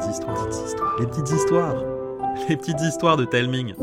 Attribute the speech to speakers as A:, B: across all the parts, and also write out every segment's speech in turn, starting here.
A: les petites histoires, les petites histoires de Telming.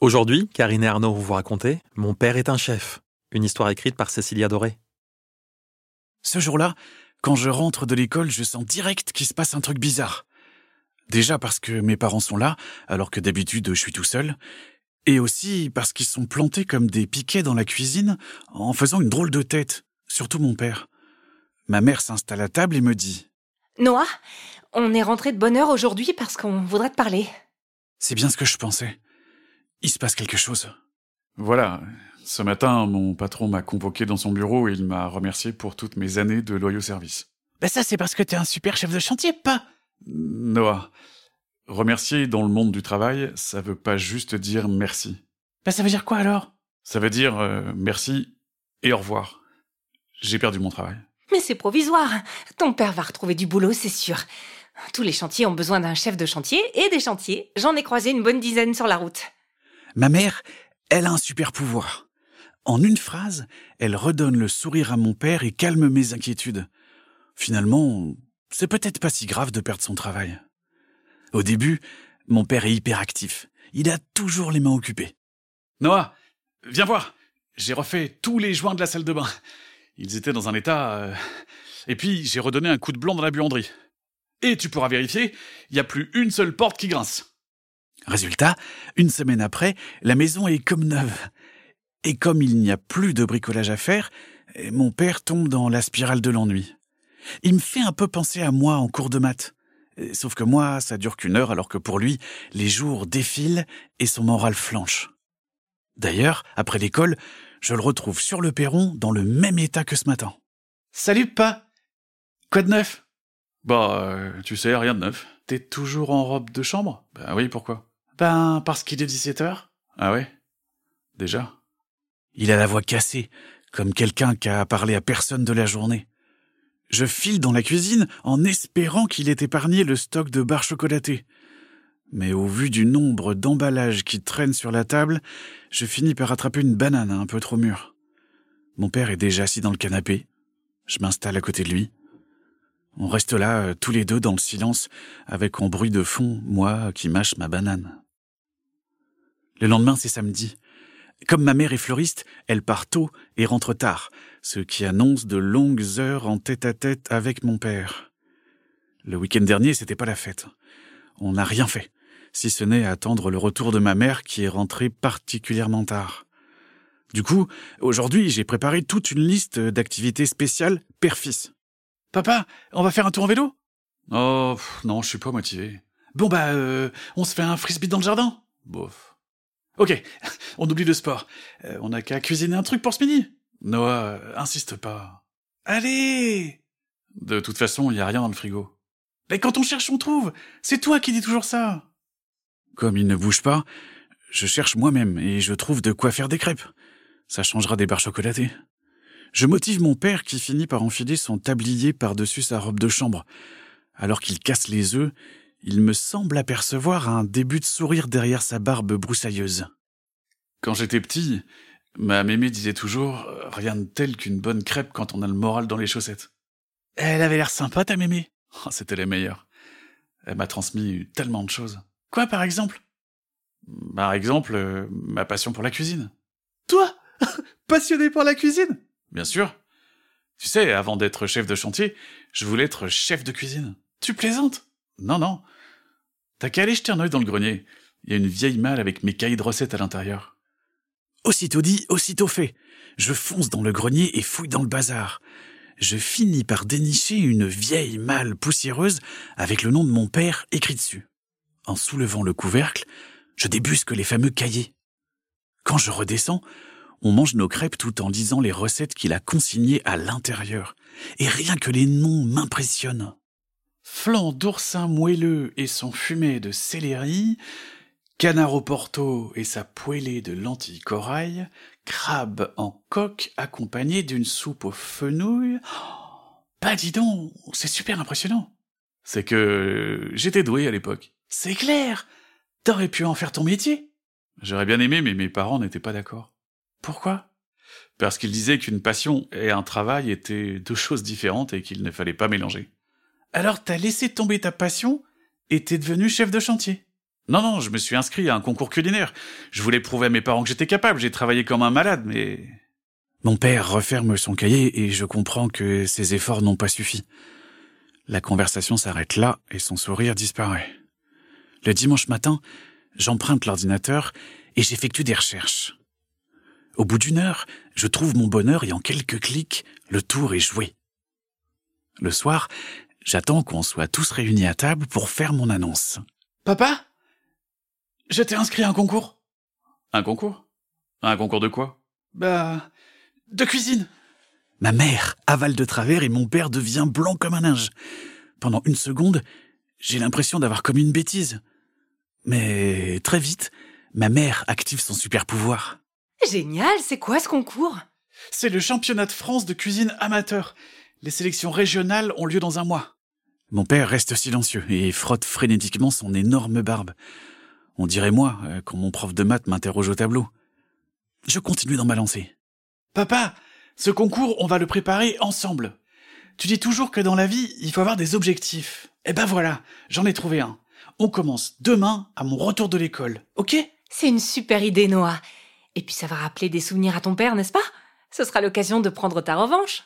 A: Aujourd'hui, Karine et Arnaud vont vous raconter Mon père est un chef, une histoire écrite par Cécilia Doré.
B: Ce jour-là, quand je rentre de l'école, je sens direct qu'il se passe un truc bizarre. Déjà parce que mes parents sont là, alors que d'habitude je suis tout seul, et aussi parce qu'ils sont plantés comme des piquets dans la cuisine en faisant une drôle de tête, surtout mon père. Ma mère s'installe à table et me dit
C: Noah, on est rentré de bonne heure aujourd'hui parce qu'on voudrait te parler.
B: C'est bien ce que je pensais. Il se passe quelque chose.
D: Voilà. Ce matin, mon patron m'a convoqué dans son bureau et il m'a remercié pour toutes mes années de loyaux services.
B: Ben ça, c'est parce que t'es un super chef de chantier, pas
D: Noah, remercier dans le monde du travail, ça veut pas juste dire merci.
B: Ben ça veut dire quoi alors?
D: Ça veut dire euh, merci et au revoir. J'ai perdu mon travail.
C: Mais c'est provisoire. Ton père va retrouver du boulot, c'est sûr. Tous les chantiers ont besoin d'un chef de chantier et des chantiers. J'en ai croisé une bonne dizaine sur la route.
B: Ma mère, elle a un super pouvoir. En une phrase, elle redonne le sourire à mon père et calme mes inquiétudes. Finalement, c'est peut-être pas si grave de perdre son travail. Au début, mon père est hyperactif. Il a toujours les mains occupées.
D: Noah, viens voir. J'ai refait tous les joints de la salle de bain. Ils étaient dans un état... euh, Et puis, j'ai redonné un coup de blanc dans la buanderie. Et tu pourras vérifier, il n'y a plus une seule porte qui grince.
B: Résultat, une semaine après, la maison est comme neuve. Et comme il n'y a plus de bricolage à faire, mon père tombe dans la spirale de l'ennui. Il me fait un peu penser à moi en cours de maths. Sauf que moi, ça dure qu'une heure, alors que pour lui, les jours défilent et son moral flanche. D'ailleurs, après l'école, je le retrouve sur le perron dans le même état que ce matin. Salut, pas Quoi de neuf?
D: Bah, euh, tu sais, rien de neuf. T'es toujours en robe de chambre? Ben oui, pourquoi?
B: Ben, parce qu'il est 17 heures.
D: Ah ouais? Déjà?
B: Il a la voix cassée, comme quelqu'un qui a parlé à personne de la journée. Je file dans la cuisine en espérant qu'il ait épargné le stock de barres chocolatées. Mais au vu du nombre d'emballages qui traînent sur la table, je finis par attraper une banane un peu trop mûre. Mon père est déjà assis dans le canapé. Je m'installe à côté de lui. On reste là, euh, tous les deux, dans le silence, avec en bruit de fond, moi qui mâche ma banane. Le lendemain, c'est samedi. Comme ma mère est fleuriste, elle part tôt et rentre tard, ce qui annonce de longues heures en tête-à-tête avec mon père. Le week-end dernier, c'était pas la fête. On n'a rien fait, si ce n'est attendre le retour de ma mère qui est rentrée particulièrement tard. Du coup, aujourd'hui, j'ai préparé toute une liste d'activités spéciales père-fils. Papa, on va faire un tour en vélo?
D: Oh, pff, non, je suis pas motivé.
B: Bon bah, euh, on se fait un frisbee dans le jardin?
D: Bof.
B: Ok, on oublie le sport. Euh, on n'a qu'à cuisiner un truc pour ce midi? Noah, euh, insiste pas. Allez
D: De toute façon, il y a rien dans le frigo.
B: Mais quand on cherche, on trouve. C'est toi qui dis toujours ça. Comme il ne bouge pas, je cherche moi-même et je trouve de quoi faire des crêpes. Ça changera des barres chocolatées. Je motive mon père qui finit par enfiler son tablier par-dessus sa robe de chambre. Alors qu'il casse les œufs, il me semble apercevoir un début de sourire derrière sa barbe broussailleuse.
D: Quand j'étais petit, ma mémé disait toujours euh, rien de tel qu'une bonne crêpe quand on a le moral dans les chaussettes.
B: Elle avait l'air sympa, ta mémé.
D: Oh, C'était les meilleurs. Elle m'a transmis tellement de choses.
B: Quoi, par exemple?
D: Par exemple, euh, ma passion pour la cuisine.
B: Toi? Passionné par la cuisine?
D: Bien sûr. Tu sais, avant d'être chef de chantier, je voulais être chef de cuisine.
B: Tu plaisantes?
D: Non, non. T'as qu'à aller jeter un œil dans le grenier. Il y a une vieille malle avec mes cahiers de recettes à l'intérieur.
B: Aussitôt dit, aussitôt fait. Je fonce dans le grenier et fouille dans le bazar. Je finis par dénicher une vieille malle poussiéreuse avec le nom de mon père écrit dessus. En soulevant le couvercle, je débusque les fameux cahiers. Quand je redescends, on mange nos crêpes tout en lisant les recettes qu'il a consignées à l'intérieur. Et rien que les noms m'impressionnent. Flan d'oursin moelleux et son fumet de céleri, canard au porto et sa poêlée de lentilles corail, crabe en coque accompagné d'une soupe aux fenouilles. Oh, bah dis donc, c'est super impressionnant.
D: C'est que j'étais doué à l'époque.
B: C'est clair. T'aurais pu en faire ton métier.
D: J'aurais bien aimé, mais mes parents n'étaient pas d'accord.
B: Pourquoi?
D: Parce qu'il disait qu'une passion et un travail étaient deux choses différentes et qu'il ne fallait pas mélanger.
B: Alors t'as laissé tomber ta passion et t'es devenu chef de chantier
D: Non, non, je me suis inscrit à un concours culinaire. Je voulais prouver à mes parents que j'étais capable. J'ai travaillé comme un malade, mais...
B: Mon père referme son cahier et je comprends que ses efforts n'ont pas suffi. La conversation s'arrête là et son sourire disparaît. Le dimanche matin, j'emprunte l'ordinateur et j'effectue des recherches. Au bout d'une heure, je trouve mon bonheur et en quelques clics, le tour est joué. Le soir, j'attends qu'on soit tous réunis à table pour faire mon annonce.
D: Papa? Je t'ai inscrit à un concours. Un concours? Un concours de quoi?
B: Bah... de cuisine. Ma mère avale de travers et mon père devient blanc comme un linge. Pendant une seconde, j'ai l'impression d'avoir commis une bêtise. Mais très vite, ma mère active son super pouvoir.
C: Génial, c'est quoi ce concours?
B: C'est le championnat de France de cuisine amateur. Les sélections régionales ont lieu dans un mois. Mon père reste silencieux et frotte frénétiquement son énorme barbe. On dirait moi euh, quand mon prof de maths m'interroge au tableau. Je continue dans ma lancée. Papa, ce concours, on va le préparer ensemble. Tu dis toujours que dans la vie, il faut avoir des objectifs. Eh ben voilà, j'en ai trouvé un. On commence demain à mon retour de l'école, ok?
C: C'est une super idée, Noah. Et puis ça va rappeler des souvenirs à ton père, n'est-ce pas? Ce sera l'occasion de prendre ta revanche.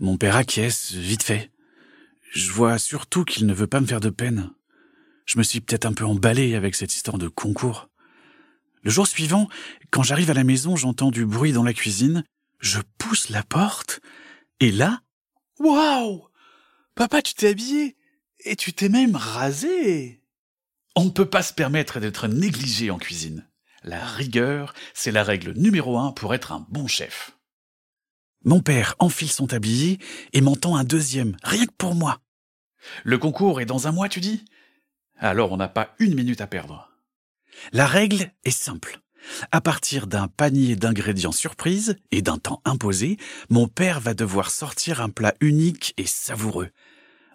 B: Mon père acquiesce, vite fait. Je vois surtout qu'il ne veut pas me faire de peine. Je me suis peut-être un peu emballé avec cette histoire de concours. Le jour suivant, quand j'arrive à la maison, j'entends du bruit dans la cuisine, je pousse la porte, et là, waouh Papa, tu t'es habillé, et tu t'es même rasé
D: On ne peut pas se permettre d'être négligé en cuisine. La rigueur, c'est la règle numéro un pour être un bon chef.
B: Mon père enfile son tablier et m'entend un deuxième, rien que pour moi.
D: Le concours est dans un mois, tu dis? Alors on n'a pas une minute à perdre.
B: La règle est simple. À partir d'un panier d'ingrédients surprise et d'un temps imposé, mon père va devoir sortir un plat unique et savoureux.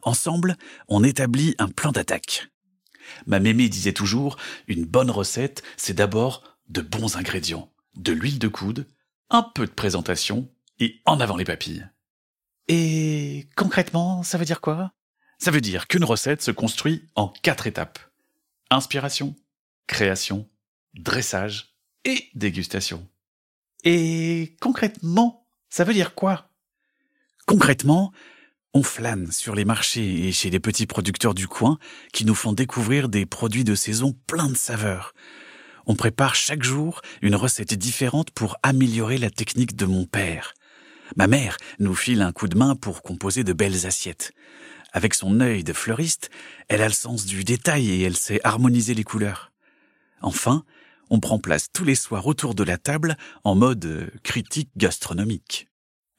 B: Ensemble, on établit un plan d'attaque.
D: Ma mémé disait toujours, une bonne recette, c'est d'abord de bons ingrédients, de l'huile de coude, un peu de présentation et en avant les papilles.
B: Et concrètement, ça veut dire quoi?
D: Ça veut dire qu'une recette se construit en quatre étapes. Inspiration, création, dressage et dégustation.
B: Et concrètement, ça veut dire quoi? Concrètement, on flâne sur les marchés et chez les petits producteurs du coin qui nous font découvrir des produits de saison pleins de saveurs. On prépare chaque jour une recette différente pour améliorer la technique de mon père. Ma mère nous file un coup de main pour composer de belles assiettes. Avec son œil de fleuriste, elle a le sens du détail et elle sait harmoniser les couleurs. Enfin, on prend place tous les soirs autour de la table en mode critique gastronomique.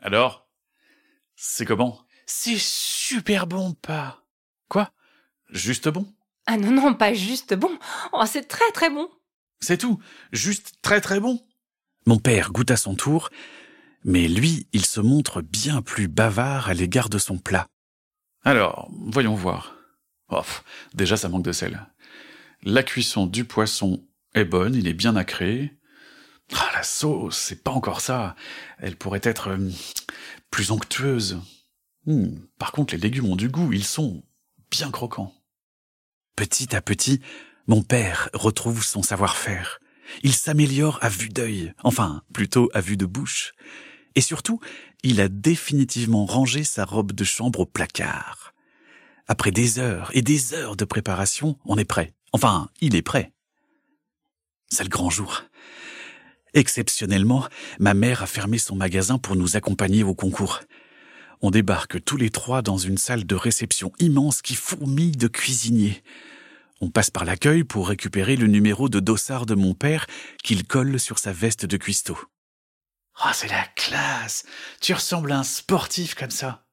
D: Alors C'est comment?
B: C'est super bon, pas.
D: Quoi? Juste bon?
C: Ah non, non, pas juste bon. Oh, c'est très très bon.
D: C'est tout. Juste très très bon.
B: Mon père goûte à son tour, mais lui, il se montre bien plus bavard à l'égard de son plat.
D: Alors, voyons voir. Oh, déjà, ça manque de sel. La cuisson du poisson est bonne, il est bien nacré. Ah, la sauce, c'est pas encore ça. Elle pourrait être euh, plus onctueuse. Par contre, les légumes ont du goût, ils sont bien croquants.
B: Petit à petit, mon père retrouve son savoir-faire. Il s'améliore à vue d'œil, enfin, plutôt à vue de bouche. Et surtout, il a définitivement rangé sa robe de chambre au placard. Après des heures et des heures de préparation, on est prêt. Enfin, il est prêt. C'est le grand jour. Exceptionnellement, ma mère a fermé son magasin pour nous accompagner au concours. On débarque tous les trois dans une salle de réception immense qui fourmille de cuisiniers. On passe par l'accueil pour récupérer le numéro de dossard de mon père qu'il colle sur sa veste de cuistot. Oh, c'est la classe Tu ressembles à un sportif comme ça.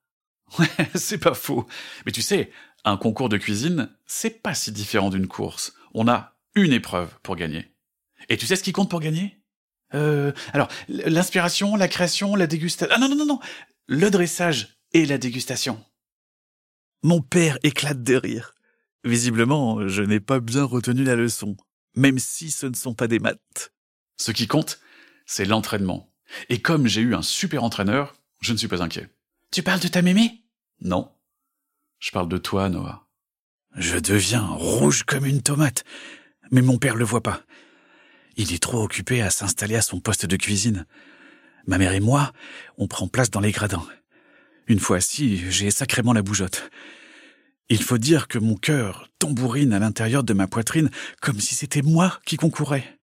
D: Ouais, c'est pas faux. Mais tu sais, un concours de cuisine, c'est pas si différent d'une course. On a une épreuve pour gagner.
B: Et tu sais ce qui compte pour gagner? Euh, alors, l'inspiration, la création, la dégustation... Ah non, non, non, non Le dressage et la dégustation. Mon père éclate de rire. Visiblement, je n'ai pas bien retenu la leçon, même si ce ne sont pas des maths.
D: Ce qui compte, c'est l'entraînement. Et comme j'ai eu un super entraîneur, je ne suis pas inquiet.
B: Tu parles de ta mémé?
D: Non. Je parle de toi, Noah.
B: Je deviens rouge comme une tomate, mais mon père le voit pas. Il est trop occupé à s'installer à son poste de cuisine. Ma mère et moi, on prend place dans les gradins. Une fois assis, j'ai sacrément la bougeotte. Il faut dire que mon cœur tambourine à l'intérieur de ma poitrine comme si c'était moi qui concourais.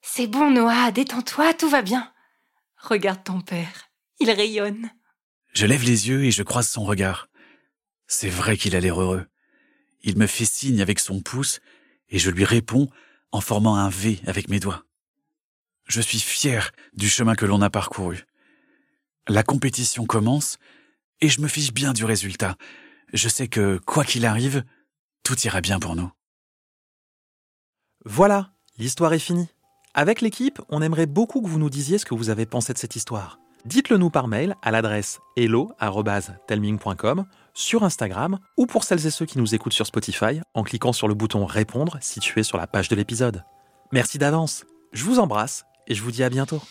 C: C'est bon, Noah, détends-toi, tout va bien. Regarde ton père, il rayonne.
B: Je lève les yeux et je croise son regard. C'est vrai qu'il a l'air heureux. Il me fait signe avec son pouce et je lui réponds en formant un V avec mes doigts. Je suis fier du chemin que l'on a parcouru. La compétition commence et je me fiche bien du résultat. Je sais que, quoi qu'il arrive, tout ira bien pour nous.
A: Voilà, l'histoire est finie. Avec l'équipe, on aimerait beaucoup que vous nous disiez ce que vous avez pensé de cette histoire. Dites-le nous par mail à l'adresse hello@telming.com, sur Instagram ou pour celles et ceux qui nous écoutent sur Spotify en cliquant sur le bouton répondre situé sur la page de l'épisode. Merci d'avance. Je vous embrasse et je vous dis à bientôt.